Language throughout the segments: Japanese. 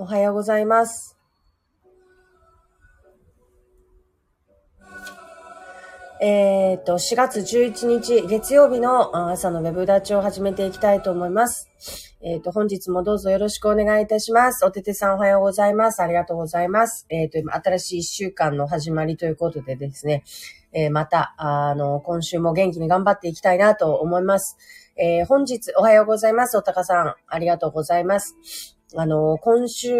おはようございます。えっ、と、4月11日月曜日の朝のウェブ立ちを始めていきたいと思います。えっ、と、本日もどうぞよろしくお願いいたします。おててさんおはようございます。ありがとうございます。えっ、と、新しい1週間の始まりということでですね、えまた、あの、今週も元気に頑張っていきたいなと思います。え本日おはようございます。おたかさん、ありがとうございます。あの、今週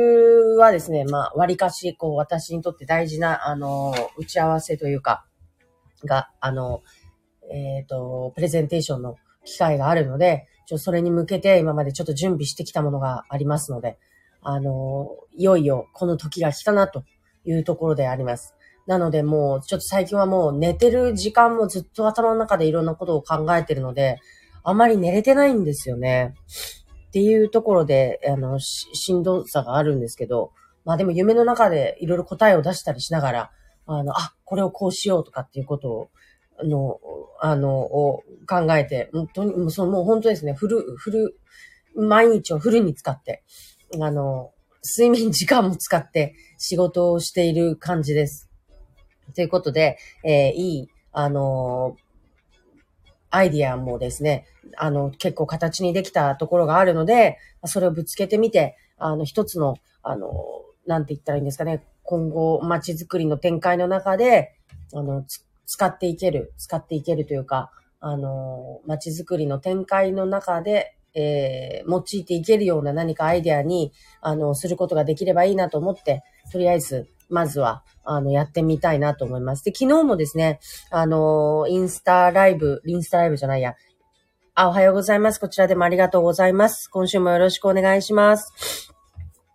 はですね、まあ、割かし、こう、私にとって大事な、あの、打ち合わせというか、が、あの、えっ、ー、と、プレゼンテーションの機会があるので、ちょそれに向けて今までちょっと準備してきたものがありますので、あの、いよいよこの時が来たなというところであります。なのでもう、ちょっと最近はもう寝てる時間もずっと頭の中でいろんなことを考えてるので、あまり寝れてないんですよね。っていうところで、あの、ししんどさがあるんですけど、まあでも夢の中でいろいろ答えを出したりしながら、あの、あ、これをこうしようとかっていうことを、あの、あの、を考えて、本当に、もうそのもう本当ですね、フル、フル、毎日をフルに使って、あの、睡眠時間も使って仕事をしている感じです。ということで、えー、いい、あのアイディアもですね、あの、結構形にできたところがあるので、それをぶつけてみて、あの、一つの、あの、なんて言ったらいいんですかね、今後、街づくりの展開の中で、あの、使っていける、使っていけるというか、あの、街づくりの展開の中で、えー、用いていけるような何かアイデアに、あの、することができればいいなと思って、とりあえず、まずは、あの、やってみたいなと思います。で、昨日もですね、あの、インスタライブ、インスタライブじゃないや、あ、おはようございます。こちらでもありがとうございます。今週もよろしくお願いします。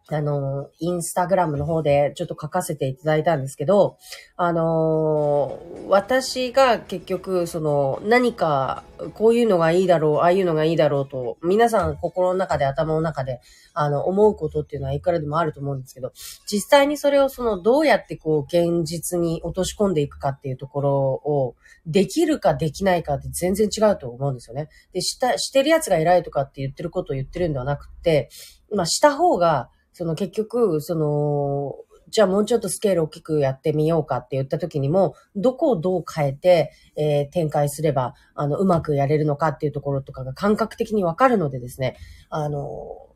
あの、インスタグラムの方でちょっと書かせていただいたんですけど、あの、私が結局、その、何か、こういうのがいいだろう、ああいうのがいいだろうと、皆さん心の中で、頭の中で、あの、思うことっていうのはいくらでもあると思うんですけど、実際にそれをその、どうやってこう、現実に落とし込んでいくかっていうところを、できるかできないかって全然違うと思うんですよね。で、した、してる奴が偉いとかって言ってることを言ってるんではなくて、まあ、した方が、その結局、その、じゃあもうちょっとスケール大きくやってみようかって言った時にも、どこをどう変えて、えー、展開すれば、あの、うまくやれるのかっていうところとかが感覚的にわかるのでですね、あの、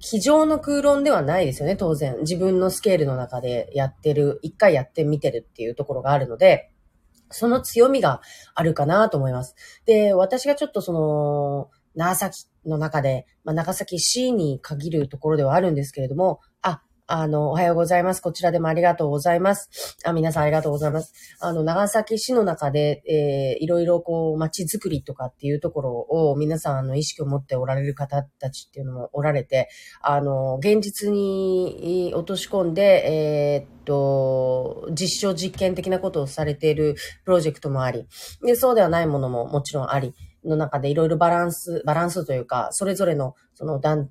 机上の空論ではないですよね、当然。自分のスケールの中でやってる、一回やってみてるっていうところがあるので、その強みがあるかなと思います。で、私がちょっとその、長崎の中で、まあ、長崎市に限るところではあるんですけれども、あ、あの、おはようございます。こちらでもありがとうございます。あ、皆さんありがとうございます。あの、長崎市の中で、えー、いろいろこう、街づくりとかっていうところを皆さん、あの、意識を持っておられる方たちっていうのもおられて、あの、現実に落とし込んで、えー、っと、実証実験的なことをされているプロジェクトもあり、で、そうではないものももちろんあり、の中でいろいろバランス、バランスというか、それぞれの、その団、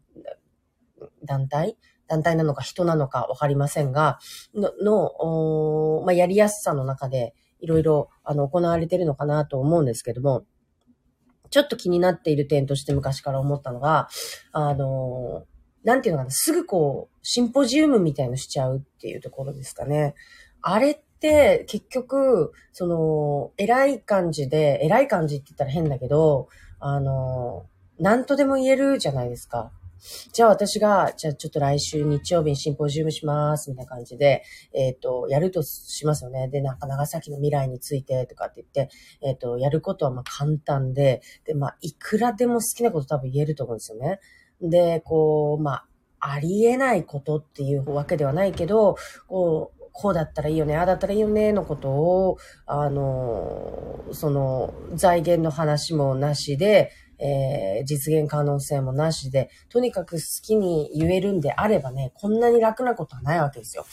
団体？団体なのか人なのかわかりませんが、の、のまあ、やりやすさの中でいろいろ、あの、行われてるのかなと思うんですけども、ちょっと気になっている点として昔から思ったのが、あの、なんていうのかな、すぐこう、シンポジウムみたいのしちゃうっていうところですかね。あれっ結局、その、偉い感じで、偉い感じって言ったら変だけど、あの、なんとでも言えるじゃないですか。じゃあ私が、じゃあちょっと来週日曜日にシンポジウムします、みたいな感じで、えっ、ー、と、やるとしますよね。で、なんか長崎の未来についてとかって言って、えっ、ー、と、やることはまあ簡単で、で、まあ、いくらでも好きなこと多分言えると思うんですよね。で、こう、まあ、ありえないことっていうわけではないけど、こう、こうだったらいいよね、ああだったらいいよね、のことを、あの、その、財源の話もなしで、えー、実現可能性もなしで、とにかく好きに言えるんであればね、こんなに楽なことはないわけですよ。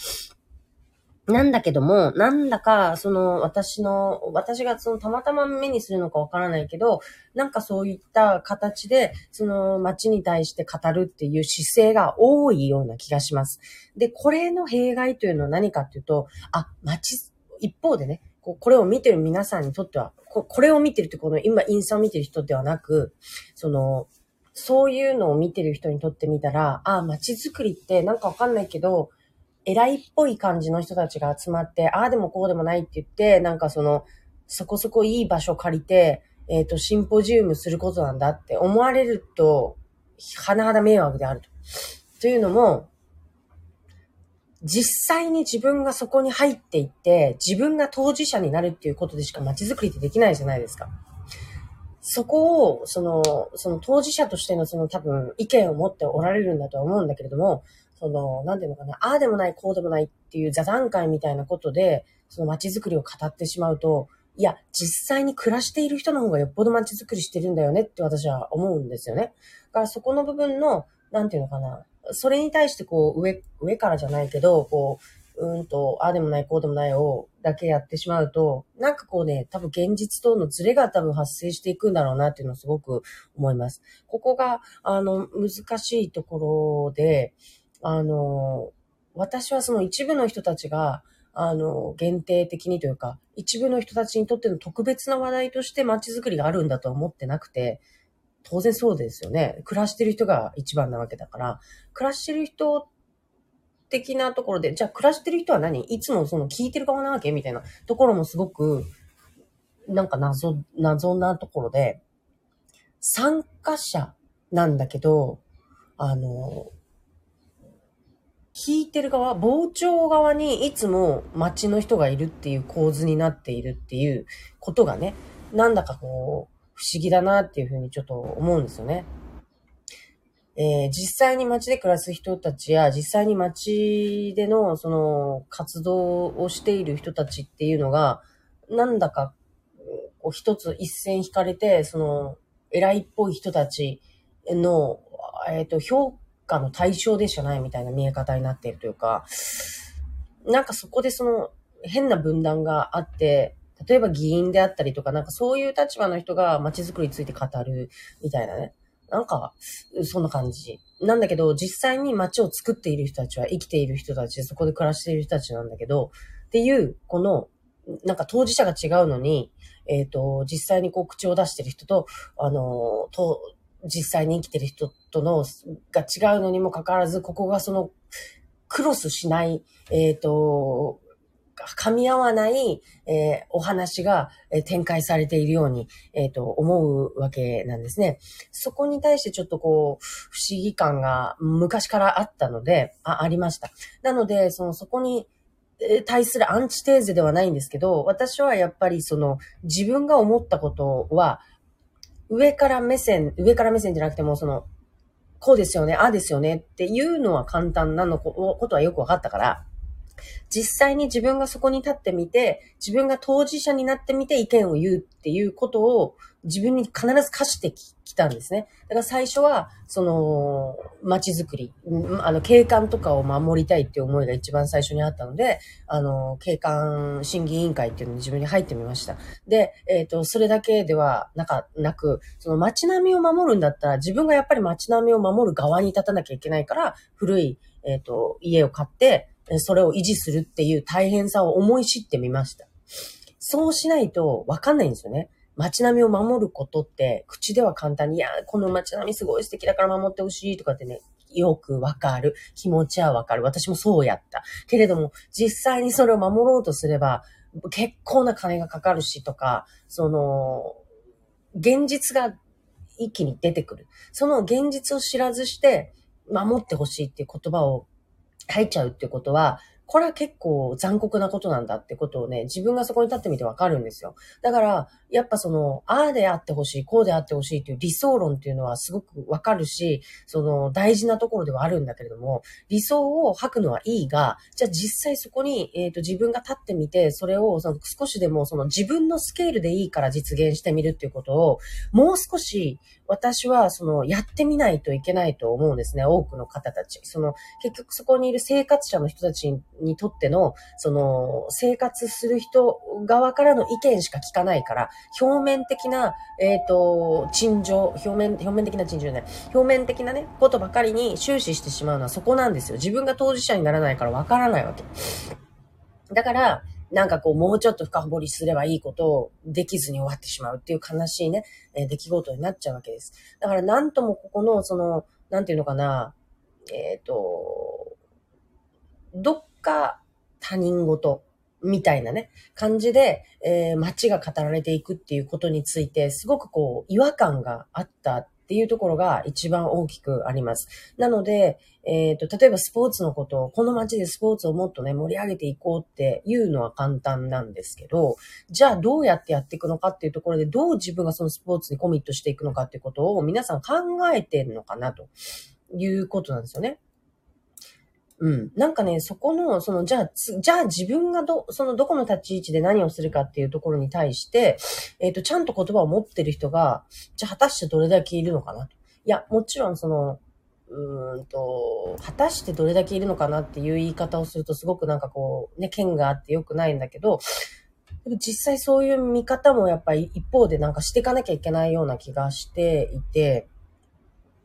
なんだけども、なんだか、その、私の、私がその、たまたま目にするのかわからないけど、なんかそういった形で、その、街に対して語るっていう姿勢が多いような気がします。で、これの弊害というのは何かっていうと、あ、街、一方でね、ここれを見てる皆さんにとっては、ここれを見てるってこの今インスタを見てる人ではなく、その、そういうのを見てる人にとってみたら、ああ、街づくりってなんかわかんないけど、偉いっぽい感じの人たちが集まって、ああでもこうでもないって言って、なんかその、そこそこいい場所借りて、えっ、ー、と、シンポジウムすることなんだって思われると、甚だ迷惑であると。というのも、実際に自分がそこに入っていって、自分が当事者になるっていうことでしか街づくりってできないじゃないですか。そこを、その、その当事者としてのその多分意見を持っておられるんだとは思うんだけれども、その、なんていうのかな、ああでもない、こうでもないっていう座談会みたいなことで、その街づくりを語ってしまうと、いや、実際に暮らしている人の方がよっぽど街づくりしてるんだよねって私は思うんですよね。だからそこの部分の、なんていうのかな、それに対してこう、上、上からじゃないけど、こう、うんと、ああでもない、こうでもないをだけやってしまうと、なんかこうね、多分現実とのズレが多分発生していくんだろうなっていうのをすごく思います。ここが、あの、難しいところで、あの、私はその一部の人たちが、あの、限定的にというか、一部の人たちにとっての特別な話題として街づくりがあるんだとは思ってなくて、当然そうですよね。暮らしてる人が一番なわけだから、暮らしてる人的なところで、じゃあ暮らしてる人は何？いつもその聞いてる側なわけみたいな。ところもすごく、なんか謎、謎なところで、参加者なんだけど、あの、聞いてる側、傍聴側にいつも街の人がいるっていう構図になっているっていうことがね、なんだかこう、不思議だなっていうふうにちょっと思うんですよね。えー、実際に街で暮らす人たちや、実際に街でのその活動をしている人たちっていうのが、なんだか、こう一つ一線引かれて、その、偉いっぽい人たちの、えっ、ー、と、評価の対象でしかないみたいな見え方になっているというか、なんかそこでその変な分断があって、例えば議員であったりとか、なんかそういう立場の人が街づくりについて語るみたいなね。なんか、そんな感じ。なんだけど、実際に街を作っている人たちは生きている人たちで、そこで暮らしている人たちなんだけど、っていう、この、なんか当事者が違うのに、えっ、ー、と、実際にこう口を出してる人と、あの、と、実際に生きてる人との、が違うのにもかかわらず、ここがその、クロスしない、えっ、ー、と、噛み合わない、えー、お話が、え展開されているように、えっ、ー、と、思うわけなんですね。そこに対してちょっとこう、不思議感が昔からあったので、あ、ありました。なので、その、そこに、対するアンチテーゼではないんですけど、私はやっぱりその自分が思ったことは上から目線、上から目線じゃなくても、その、こうですよね、ああですよねっていうのは簡単なのことはよくわかったから、実際に自分がそこに立ってみて、自分が当事者になってみて意見を言うっていうことを自分に必ず課してきたんですね。だから最初は、その、街づくり、あの、景観とかを守りたいっていう思いが一番最初にあったので、あの、景観審議委員会っていうのに自分に入ってみました。で、えっ、ー、と、それだけではなか、なく、その街並みを守るんだったら、自分がやっぱり街並みを守る側に立たなきゃいけないから、古い、えっ、ー、と、家を買って、それを維持するっていう大変さを思い知ってみました。そうしないとわかんないんですよね。街並みを守ることって、口では簡単に、いや、この街並みすごい素敵だから守ってほしいとかってね、よくわかる。気持ちはわかる。私もそうやった。けれども、実際にそれを守ろうとすれば、結構な金がかかるしとか、その、現実が一気に出てくる。その現実を知らずして、守ってほしいっていう言葉を書いちゃうってことは、これは結構残酷なことなんだってことをね、自分がそこに立ってみてわかるんですよ。だから、やっぱその、ああであってほしい、こうであってほしいっていう理想論っていうのはすごくわかるし、その大事なところではあるんだけれども、理想を吐くのはいいが、じゃあ実際そこに、えっ、ー、と自分が立ってみて、それをその少しでもその自分のスケールでいいから実現してみるっていうことを、もう少し私はそのやってみないといけないと思うんですね。多くの方たち。その結局そこにいる生活者の人たちにとっての、その生活する人側からの意見しか聞かないから、表面的な、えっ、ー、と、陳情、表面、表面的な陳情じゃない、表面的なね、ことばかりに終始してしまうのはそこなんですよ。自分が当事者にならないからわからないわけ。だから、なんかこう、もうちょっと深掘りすればいいことをできずに終わってしまうっていう悲しいね、えー、出来事になっちゃうわけです。だからなんともここの、その、なんていうのかな、えっ、ー、と、どっか他人事みたいなね、感じで、えー、街が語られていくっていうことについて、すごくこう、違和感があったっていうところが一番大きくあります。なので、えっ、ー、と、例えばスポーツのことを、この街でスポーツをもっとね、盛り上げていこうっていうのは簡単なんですけど、じゃあどうやってやっていくのかっていうところで、どう自分がそのスポーツにコミットしていくのかっていうことを皆さん考えてるのかなということなんですよね。うん。なんかね、そこの、その、じゃあ、じゃあ自分がど、そのどこの立ち位置で何をするかっていうところに対して、えっ、ー、と、ちゃんと言葉を持ってる人が、じゃあ果たしてどれだけいるのかなと。いや、もちろんその、うーんと、果たしてどれだけいるのかなっていう言い方をするとすごくなんかこう、ね、剣があって良くないんだけど、でも実際そういう見方もやっぱり一方でなんかしていかなきゃいけないような気がしていて、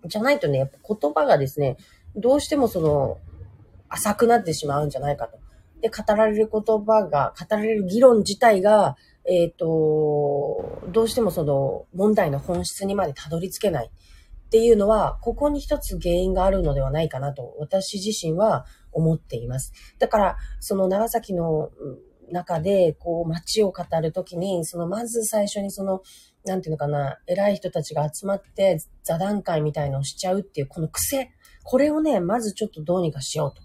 じゃないとね、やっぱ言葉がですね、どうしてもその、浅くなってしまうんじゃないかと。で、語られる言葉が、語られる議論自体が、えっ、ー、と、どうしてもその問題の本質にまでたどり着けないっていうのは、ここに一つ原因があるのではないかなと、私自身は思っています。だから、その長崎の中で、こう、街を語るときに、その、まず最初にその、なんていうのかな、偉い人たちが集まって座談会みたいのをしちゃうっていう、この癖、これをね、まずちょっとどうにかしようと。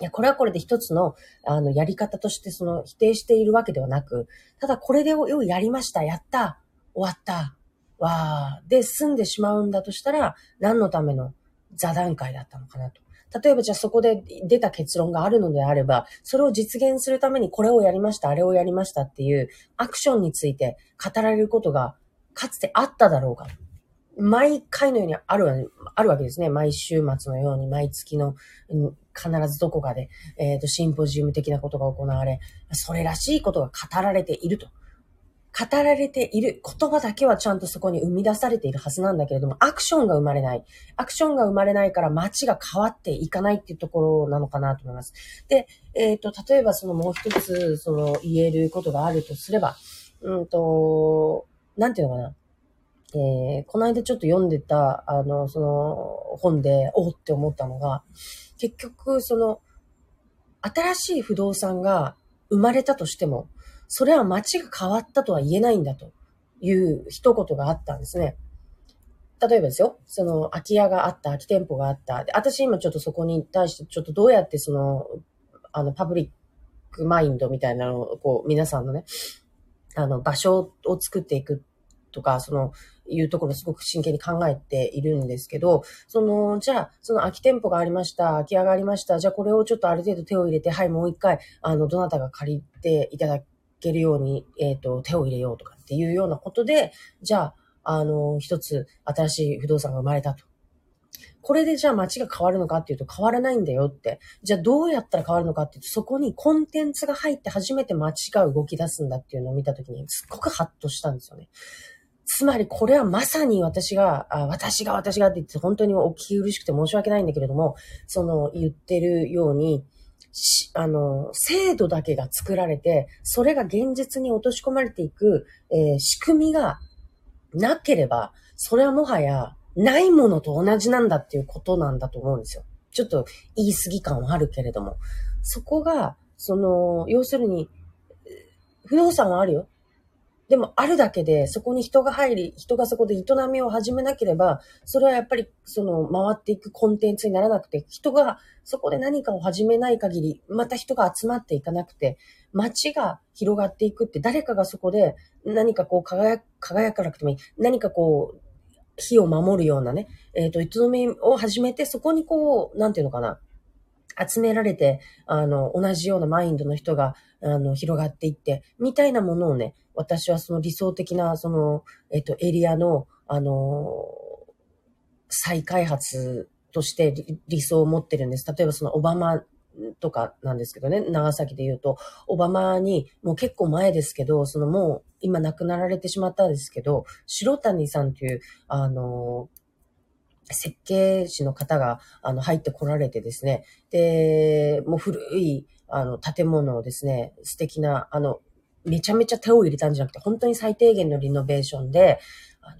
いや、これはこれで一つの、あの、やり方としてその否定しているわけではなく、ただこれでようやりました、やった、終わった、わー、で済んでしまうんだとしたら、何のための座談会だったのかなと。例えばじゃあそこで出た結論があるのであれば、それを実現するためにこれをやりました、あれをやりましたっていうアクションについて語られることがかつてあっただろうか。毎回のようにあるあるわけですね。毎週末のように、毎月の、必ずどこかで、えっ、ー、と、シンポジウム的なことが行われ、それらしいことが語られていると。語られている言葉だけはちゃんとそこに生み出されているはずなんだけれども、アクションが生まれない。アクションが生まれないから街が変わっていかないっていうところなのかなと思います。で、えっ、ー、と、例えばそのもう一つ、その言えることがあるとすれば、うんと、なんていうのかな。えー、この間ちょっと読んでた、あの、その本で、おって思ったのが、結局、その、新しい不動産が生まれたとしても、それは街が変わったとは言えないんだという一言があったんですね。例えばですよ、その空き家があった、空き店舗があった。で私今ちょっとそこに対してちょっとどうやってその、あの、パブリックマインドみたいなのを、こう、皆さんのね、あの、場所を作っていくとか、その、いうところすごく真剣に考えているんですけど、その、じゃあ、その空き店舗がありました、空き家がありました、じゃあこれをちょっとある程度手を入れて、はい、もう一回、あの、どなたが借りていただけるように、えっ、ー、と、手を入れようとかっていうようなことで、じゃあ、あの、一つ新しい不動産が生まれたと。これでじゃあ街が変わるのかっていうと変わらないんだよって。じゃあどうやったら変わるのかっていうと、そこにコンテンツが入って初めて街が動き出すんだっていうのを見たときに、すっごくハッとしたんですよね。つまりこれはまさに私が、あ私が私がって言って本当にお聞き苦しくて申し訳ないんだけれども、その言ってるように、あの、制度だけが作られて、それが現実に落とし込まれていく、えー、仕組みがなければ、それはもはやないものと同じなんだっていうことなんだと思うんですよ。ちょっと言い過ぎ感はあるけれども。そこが、その、要するに、不動産はあるよ。でもあるだけで、そこに人が入り、人がそこで営みを始めなければ、それはやっぱり、その、回っていくコンテンツにならなくて、人がそこで何かを始めない限り、また人が集まっていかなくて、街が広がっていくって、誰かがそこで何かこう輝、輝かなくてもいい。何かこう、火を守るようなね、えっ、ー、と、営みを始めて、そこにこう、なんていうのかな。集められて、あの、同じようなマインドの人が、あの、広がっていって、みたいなものをね、私はその理想的な、その、えっと、エリアの、あの、再開発として理想を持ってるんです。例えばそのオバマとかなんですけどね、長崎で言うと、オバマに、もう結構前ですけど、そのもう今亡くなられてしまったんですけど、白谷さんという、あの、設計士の方が、あの、入ってこられてですね、で、もう古い、あの、建物をですね、素敵な、あの、めちゃめちゃ手を入れたんじゃなくて、本当に最低限のリノベーションで、あの、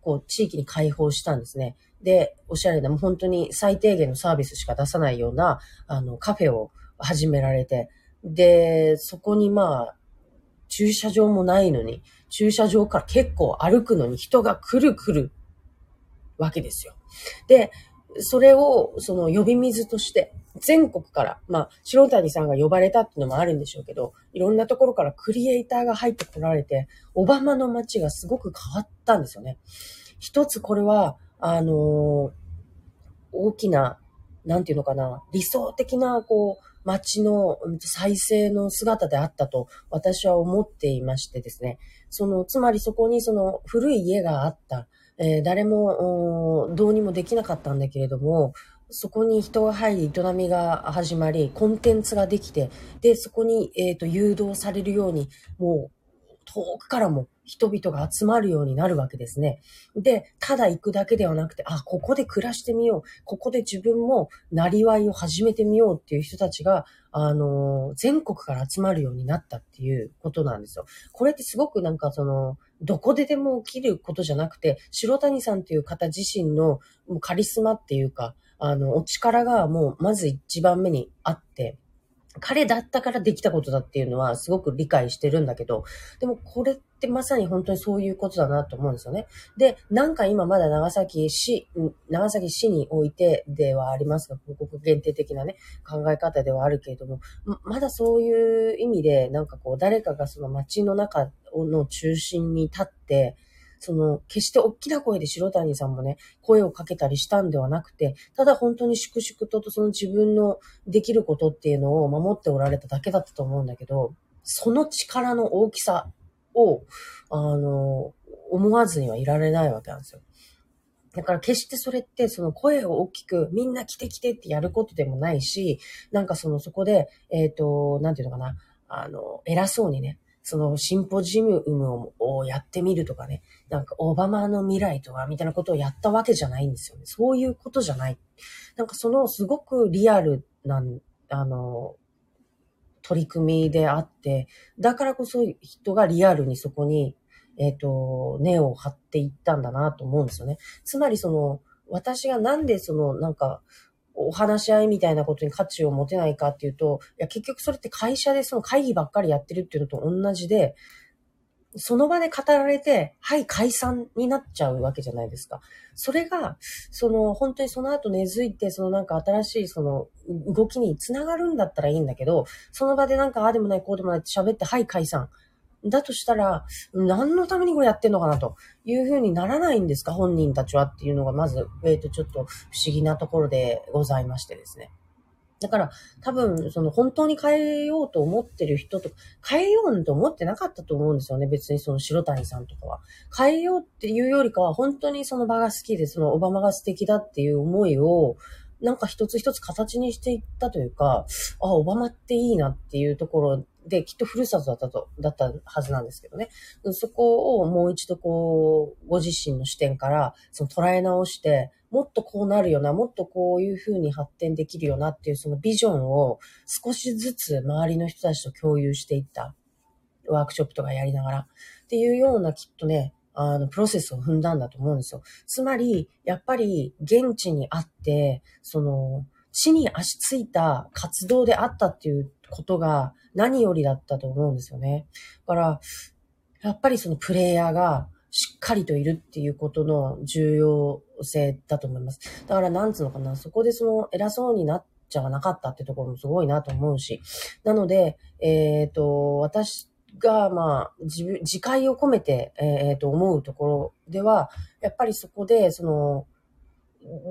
こう、地域に開放したんですね。で、おしゃれな、もう本当に最低限のサービスしか出さないような、あの、カフェを始められて、で、そこにまあ、駐車場もないのに、駐車場から結構歩くのに人が来る来るわけですよ。で、それを、その呼び水として、全国から、まあ、白谷さんが呼ばれたっていうのもあるんでしょうけど、いろんなところからクリエイターが入ってこられて、オバマの街がすごく変わったんですよね。一つこれは、あの、大きな、なんていうのかな、理想的な、こう、街の再生の姿であったと私は思っていましてですね。その、つまりそこにその古い家があった。えー、誰もどうにもできなかったんだけれども、そこに人が入り、営みが始まり、コンテンツができて、で、そこに、えっ、ー、と、誘導されるように、もう、遠くからも人々が集まるようになるわけですね。で、ただ行くだけではなくて、あ、ここで暮らしてみよう。ここで自分もなりわいを始めてみようっていう人たちが、あの、全国から集まるようになったっていうことなんですよ。これってすごくなんかその、どこででも起きることじゃなくて、白谷さんという方自身のカリスマっていうか、あの、お力がもうまず一番目にあって、彼だったからできたことだっていうのはすごく理解してるんだけど、でもこれってまさに本当にそういうことだなと思うんですよね。で、なんか今まだ長崎市、長崎市においてではありますが、広告限定的なね、考え方ではあるけれども、まだそういう意味で、なんかこう誰かがその街の中の中心に立って、その、決して大きな声で白谷さんもね、声をかけたりしたんではなくて、ただ本当に粛々ととその自分のできることっていうのを守っておられただけだったと思うんだけど、その力の大きさを、あの、思わずにはいられないわけなんですよ。だから決してそれってその声を大きくみんな来て来てってやることでもないし、なんかそのそこで、えっ、ー、と、なんていうのかな、あの、偉そうにね、そのシンポジウムをやってみるとかね、なんかオバマの未来とかみたいなことをやったわけじゃないんですよね。そういうことじゃない。なんかそのすごくリアルな、あの、取り組みであって、だからこそ人がリアルにそこに、えっ、ー、と、根を張っていったんだなと思うんですよね。つまりその、私がなんでその、なんか、お話し合いみたいなことに価値を持てないかっていうと、いや、結局それって会社でその会議ばっかりやってるっていうのと同じで、その場で語られて、はい、解散になっちゃうわけじゃないですか。それが、その、本当にその後根付いて、そのなんか新しいその動きにつながるんだったらいいんだけど、その場でなんかああでもないこうでもないって喋って、はい、解散。だとしたら、何のためにこれやってんのかなというふうにならないんですか？本人たちはっていうのがまず、えっ、ー、と、ちょっと不思議なところでございましてですね。だから、多分、その本当に変えようと思ってる人とか、変えようと思ってなかったと思うんですよね。別にその白谷さんとかは。変えようっていうよりかは、本当にその場が好きで、そのオバマが素敵だっていう思いを、なんか一つ一つ形にしていったというか、あ、オバマっていいなっていうところで、きっとふるさとだったと、だったはずなんですけどね。そこをもう一度こう、ご自身の視点から、その捉え直して、もっとこうなるよな、もっとこういう風に発展できるよなっていうそのビジョンを少しずつ周りの人たちと共有していったワークショップとかやりながらっていうようなきっとね、あの、プロセスを踏んだんだと思うんですよ。つまり、やっぱり現地にあって、その、地に足ついた活動であったっていうことが何よりだったと思うんですよね。だから、やっぱりそのプレイヤーがしっかりといるっていうことの重要性だと思います。だからなんつうのかな、そこでその偉そうになっちゃわなかったってところもすごいなと思うし。なので、えっ、ー、と、私が、まあ、自分、自戒を込めて、えっ、ー、と、思うところでは、やっぱりそこで、その、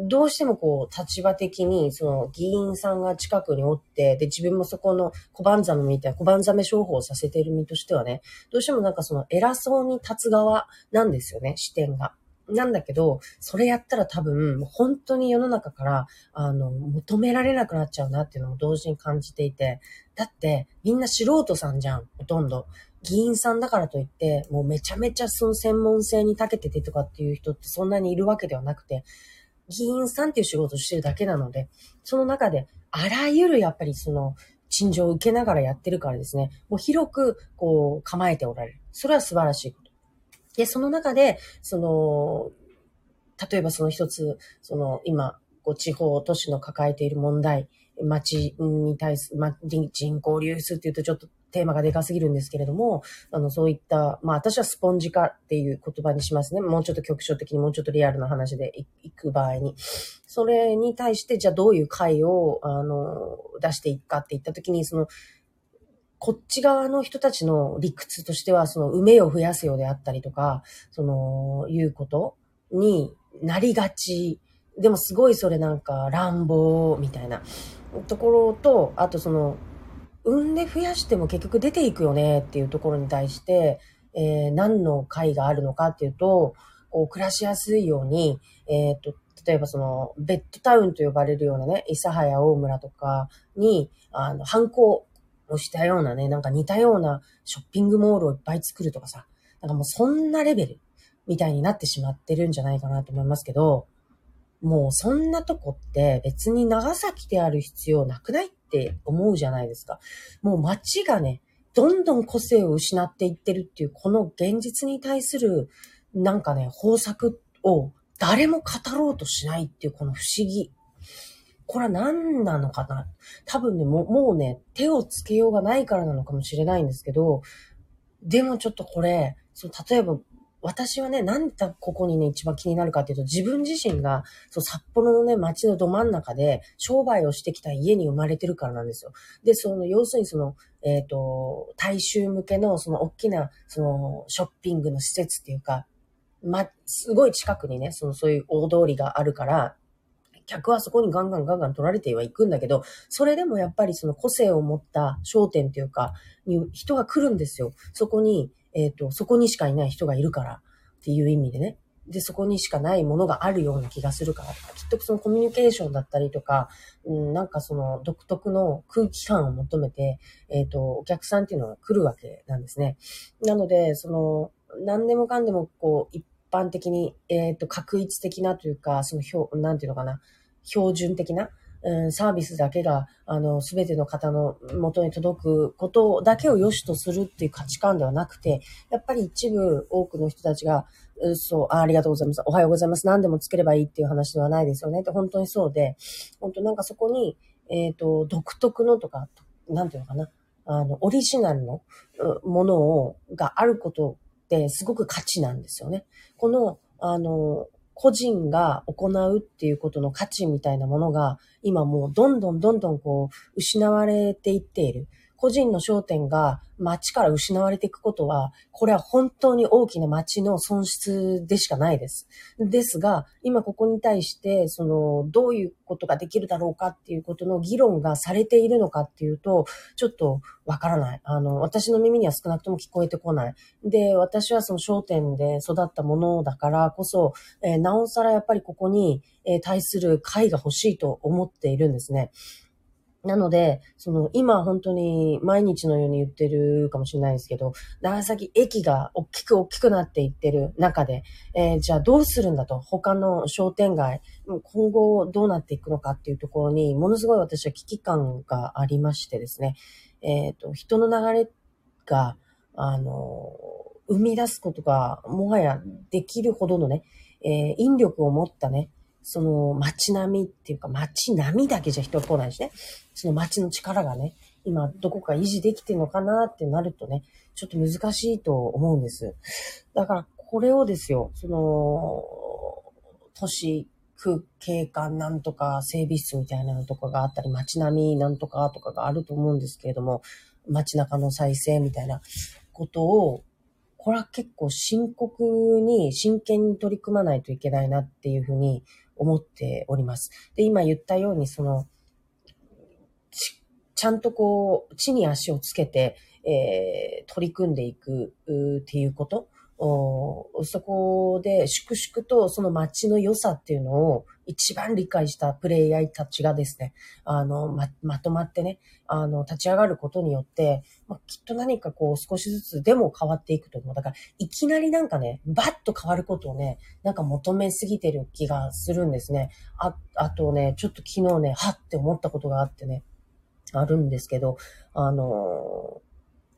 どうしてもこう、立場的に、その、議員さんが近くにおって、で、自分もそこの小判ザメみたいな、小判ザメ商法をさせている身としてはね、どうしてもなんかその、偉そうに立つ側なんですよね、視点が。なんだけど、それやったら多分、本当に世の中から、あの、求められなくなっちゃうなっていうのも同時に感じていて、だって、みんな素人さんじゃん、ほとんど。議員さんだからといって、もうめちゃめちゃその専門性に長けててとかっていう人ってそんなにいるわけではなくて、議員さんっていう仕事をしてるだけなので、その中で、あらゆるやっぱりその、陳情を受けながらやってるからですね、もう広く、こう、構えておられる。それは素晴らしいこと。で、その中で、その、例えばその一つ、その、今、こう、地方都市の抱えている問題、町に対する、ま、人口流出っていうとちょっとテーマがでかすぎるんですけれども、あの、そういった、まあ私はスポンジ化っていう言葉にしますね。もうちょっと局所的にもうちょっとリアルな話でいく場合に。それに対して、じゃあどういう会を、あの、出していくかって言ったときに、その、こっち側の人たちの理屈としては、その、梅を増やすようであったりとか、その、いうことになりがち。でもすごいそれなんか乱暴みたいなところと、あとその、産んで増やしても結局出ていくよねっていうところに対して、えー、何の会があるのかっていうと、こう暮らしやすいように、えっ、と、例えばその、ベッドタウンと呼ばれるようなね、諫早大村とかに、あの、反抗をしたようなね、なんか似たようなショッピングモールをいっぱい作るとかさ、なんかもうそんなレベルみたいになってしまってるんじゃないかなと思いますけど、もうそんなとこって別に長崎である必要なくないって思うじゃないですか。もう街がね、どんどん個性を失っていってるっていう、この現実に対する、なんかね、方策を誰も語ろうとしないっていうこの不思議。これは何なのかな？多分ね、ももうね、手をつけようがないからなのかもしれないんですけど、でもちょっとこれ、その例えば私はね、なんでここにね、一番気になるかっていうと、自分自身が、そう、札幌のね、街のど真ん中で、商売をしてきた家に生まれてるからなんですよ。で、その、要するにその、えっ、ー、と、大衆向けの、その、大きな、その、ショッピングの施設っていうか、ま、すごい近くにね、その、そういう大通りがあるから、客はそこにガンガンガンガン取られてはいくんだけど、それでもやっぱりその個性を持った商店っていうか、に人が来るんですよ。そこに、えっ、ー、と、そこにしかいない人がいるからっていう意味でね。で、そこにしかないものがあるような気がするからとか、きっとそのコミュニケーションだったりとか、うん、なんかその独特の空気感を求めて、えっ、ー、と、お客さんっていうのが来るわけなんですね。なので、その、何でもかんでもこう、一般的に、えっ、ー、と、確一的なというか、その表、なんていうのかな、標準的な、うん、サービスだけが、あの、すべての方の元に届くことだけを良しとするっていう価値観ではなくて、やっぱり一部多くの人たちが、そうあ、ありがとうございます。おはようございます。何でもつければいいっていう話ではないですよね。って本当にそうで、本当なんかそこに、えっ、ー、と、独特のとか、なんていうのかな、あの、オリジナルのものを、があることってすごく価値なんですよね。この、あの、個人が行うっていうことの価値みたいなものが、今もうどんどんどんどんこう、失われていっている。個人の焦点が街から失われていくことは、これは本当に大きな街の損失でしかないです。ですが、今ここに対して、その、どういうことができるだろうかっていうことの議論がされているのかっていうと、ちょっとわからない。あの、私の耳には少なくとも聞こえてこない。で、私はその商店で育ったものだからこそ、えー、なおさらやっぱりここに、えー、対する会が欲しいと思っているんですね。なので、その、今本当に毎日のように言ってるかもしれないですけど、長崎駅が大きく大きくなっていってる中で、えー、じゃあどうするんだと、他の商店街、今後どうなっていくのかっていうところに、ものすごい私は危機感がありましてですね、えっ、ー、と、人の流れが、あの、生み出すことが、もはやできるほどのね、えー、引力を持ったね、その街並みっていうか街並みだけじゃ人は来ないしね。その街の力がね、今どこか維持できてるのかなってなるとね、ちょっと難しいと思うんです。だからこれをですよ、その、都市空景観なんとか整備室みたいなのとかがあったり、街並みなんとかとかがあると思うんですけれども、街中の再生みたいなことをこれは結構深刻に真剣に取り組まないといけないなっていうふうに思っております。で、今言ったように、その、ちゃんとこう、地に足をつけて、えー、取り組んでいくっていうことそこで粛々とその街の良さっていうのを一番理解したプレイヤーたちがですね、あの、ま、まとまってね、あの、立ち上がることによって、ま、きっと何かこう少しずつでも変わっていくと思う。だから、いきなりなんかね、バッと変わることをね、なんか求めすぎてる気がするんですね。あ、あとね、ちょっと昨日ね、はって思ったことがあってね、あるんですけど、あの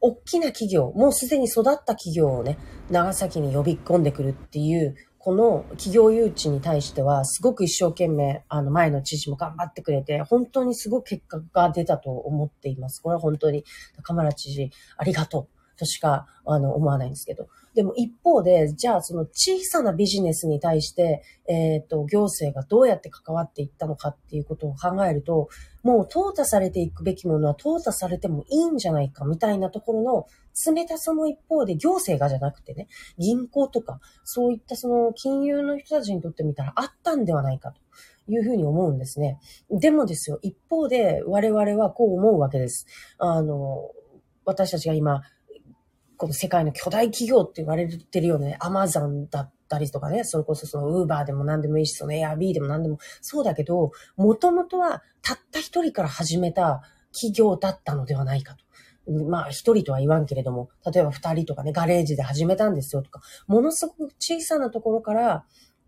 大きな企業、もうすでに育った企業をね、長崎に呼び込んでくるっていう、この企業誘致に対しては、すごく一生懸命、あの、前の知事も頑張ってくれて、本当にすごく結果が出たと思っています。これは本当に、高村知事、ありがとうとしか、あの、思わないんですけど。でも一方で、じゃあその小さなビジネスに対して、えっ、ー、と、行政がどうやって関わっていったのかっていうことを考えると、もう淘汰されていくべきものは淘汰されてもいいんじゃないかみたいなところの冷たさの一方で行政がじゃなくてね、銀行とか、そういったその金融の人たちにとってみたらあったんではないかと。いうふうに思うんですね。でもですよ、一方で我々はこう思うわけです。あの、私たちが今、この世界の巨大企業って言われてるようなね、アマゾンだったりとかね、それこそそのウーバーでも何でもいいし、そのエアビーでも何でもそうだけど、もともとはたった一人から始めた企業だったのではないかと。まあ一人とは言わんけれども、例えば二人とかね、ガレージで始めたんですよとか、ものすごく小さなところから、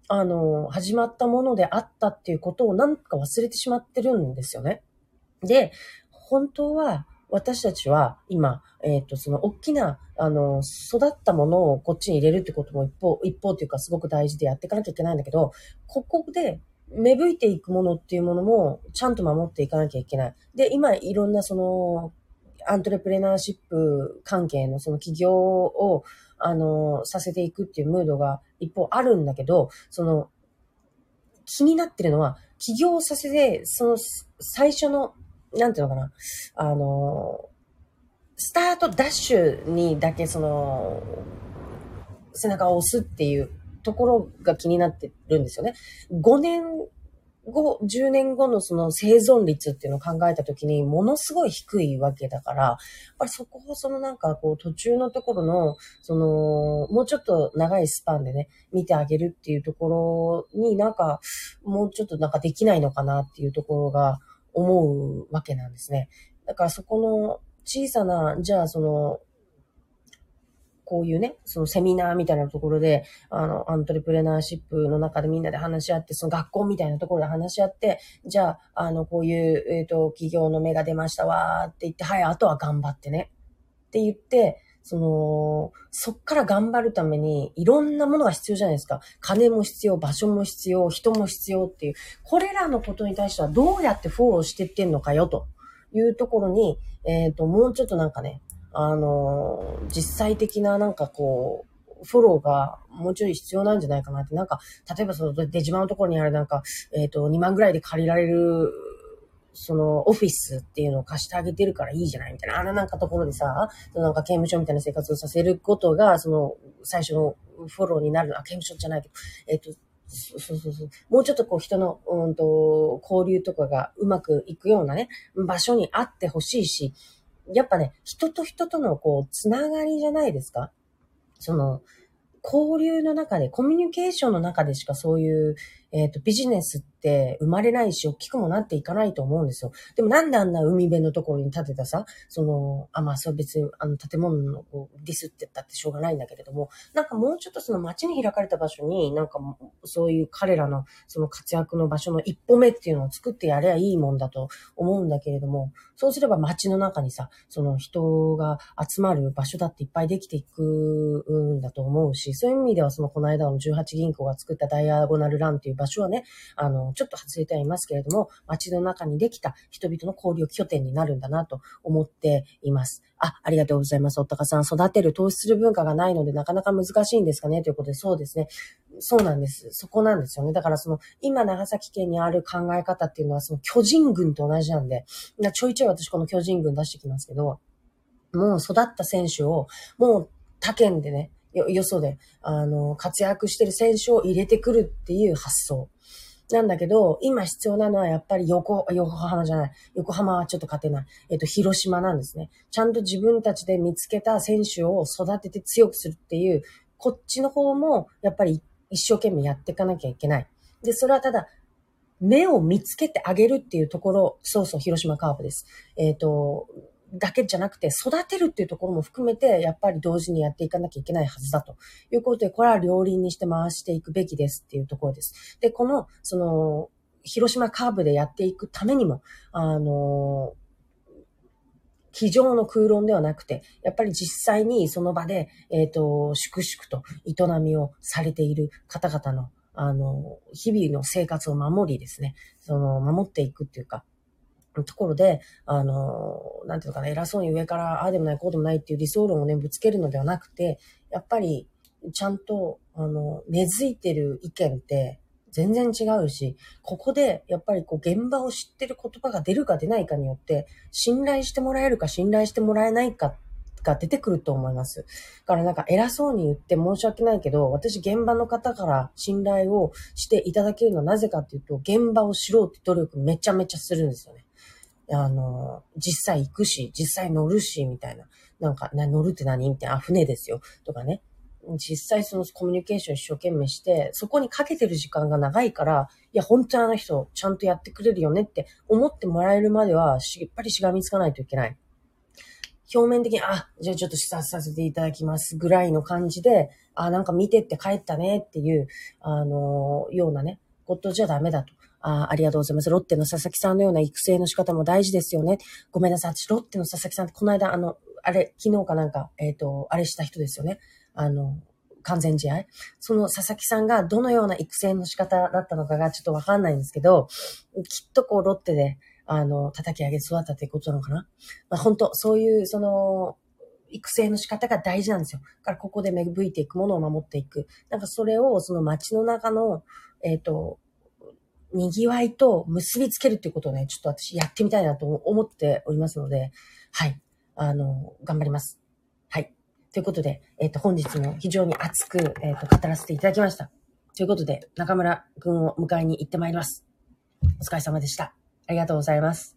あの、始まったものであったっていうことをなんか忘れてしまってるんですよね。で、本当は私たちは今、えっ、ー、と、その大きな、あの、育ったものをこっちに入れるってことも一方、一方というかすごく大事でやっていかなきゃいけないんだけど、ここで芽吹いていくものっていうものもちゃんと守っていかなきゃいけない。で、今いろんなその、アントレプレナーシップ関係のその企業を、あの、させていくっていうムードが一方あるんだけど、その、気になってるのは、起業させて、その最初のなんていうのかな、あの、スタートダッシュにだけその、背中を押すっていうところが気になってるんですよね。5年後、10年後のその生存率っていうのを考えたときに、ものすごい低いわけだから、やっぱりそこをそのなんかこう途中のところの、その、もうちょっと長いスパンでね、見てあげるっていうところになんか、もうちょっとなんかできないのかなっていうところが、思うわけなんですね。だからそこの小さな、じゃあその、こういうね、そのセミナーみたいなところで、あの、アントレプレナーシップの中でみんなで話し合って、その学校みたいなところで話し合って、じゃあ、あの、こういう、えっ、ー、と、企業の芽が出ましたわーって言って、はい、あとは頑張ってね。って言って、その、そっから頑張るために、いろんなものが必要じゃないですか。金も必要、場所も必要、人も必要っていう。これらのことに対してはどうやってフォローしてってんのかよ、というところに、えっ、ー、と、もうちょっとなんかね、あのー、実際的ななんかこう、フォローがもうちょい必要なんじゃないかなって。なんか、例えばその出島のところにあるなんか、えっ、ー、と、2万ぐらいで借りられるその、オフィスっていうのを貸してあげてるからいいじゃないみたいな。あのなんかところでさ、なんか刑務所みたいな生活をさせることが、その、最初のフォローになる。あ、刑務所じゃないけど、えっ、と、そうそうそう。もうちょっとこう人の、うんと、交流とかがうまくいくようなね、場所にあってほしいし、やっぱね、人と人とのこう、つながりじゃないですかその、交流の中で、コミュニケーションの中でしかそういう、えっ、ー、と、ビジネスって生まれないし、大きくもなっていかないと思うんですよ。でもなんであんな海辺のところに建てたさ、その、あ、まあ、それ別に、あの、建物のこうディスってったってしょうがないんだけれども、なんかもうちょっとその街に開かれた場所に、なんかそういう彼らのその活躍の場所の一歩目っていうのを作ってやればいいもんだと思うんだけれども、そうすれば街の中にさ、その人が集まる場所だっていっぱいできていくんだと思うし、そういう意味ではそのこの間の18銀行が作ったダイアゴナルランっていう場所はね、あの、ちょっと外れてはいますけれども、街の中にできた人々の交流拠点になるんだなと思っています。あ、ありがとうございます。おったかさん、育てる、投資する文化がないので、なかなか難しいんですかねということで、そうですね。そうなんです。そこなんですよね。だからその、今長崎県にある考え方っていうのは、その巨人軍と同じなんで、ちょいちょい私この巨人軍出してきますけど、もう育った選手を、もう他県でね、よ、よそで、あの、活躍してる選手を入れてくるっていう発想。なんだけど、今必要なのはやっぱり横、横浜じゃない。横浜はちょっと勝てない。えっと、広島なんですね。ちゃんと自分たちで見つけた選手を育てて強くするっていうこっちの方も、やっぱり一生懸命やっていかなきゃいけない。で、それはただ、目を見つけてあげるっていうところ、そうそう、広島カープです。えっ、ー、と、だけじゃなくて、育てるっていうところも含めて、やっぱり同時にやっていかなきゃいけないはずだということで、これは両輪にして回していくべきですっていうところです。で、この、その、広島カーブでやっていくためにも、あの机上の空論ではなくて、やっぱり実際にその場で、えっ、ー、と、粛々と営みをされている方々の、あの、日々の生活を守りですね、その、守っていくっていうか、ところで、あの、なんていうのかな、偉そうに上から、ああでもない、こうでもないっていう理想論をね、ぶつけるのではなくて、やっぱり、ちゃんと、あの、根付いてる意見って、全然違うし、ここでやっぱりこう現場を知ってる言葉が出るか出ないかによって、信頼してもらえるか信頼してもらえないかが出てくると思います。だからなんか偉そうに言って申し訳ないけど、私現場の方から信頼をしていただけるのはなぜかっていうと、現場を知ろうって努力めちゃめちゃするんですよね。あの、実際行くし、実際乗るし、みたいな。なんか、な乗るって何？みたいな。あ、船ですよ。とかね。実際そのコミュニケーション一生懸命して、そこにかけてる時間が長いから、いや、本当にあの人、ちゃんとやってくれるよねって思ってもらえるまでは、しっぱりしがみつかないといけない。表面的に、あ、じゃあちょっと視察させていただきますぐらいの感じで、あ、なんか見てって帰ったねっていう、あのようなね、ことじゃダメだと。あありがとうございます。ロッテの佐々木さんのような育成の仕方も大事ですよね。ごめんなさい。私、ロッテの佐々木さんってこの間、あの、あれ、昨日かなんか、えっ、ー、と、あれした人ですよね。あの、完全試合。その佐々木さんがどのような育成の仕方だったのかがちょっとわかんないんですけど、きっとこうロッテで、あの、叩き上げ育ったってことなのかな。まあ、本当そういう、その、育成の仕方が大事なんですよ。だからここで芽吹いていくものを守っていく。なんかそれをその街の中の、えっ、ー、と、賑わいと結びつけるっていうことをね、ちょっと私やってみたいなと思っておりますので、はい。あの、頑張ります。はいということで、えっ、ー、と、本日も非常に熱く、えっ、ー、と、語らせていただきました。ということで、中村くんを迎えに行ってまいります。お疲れ様でした。ありがとうございます。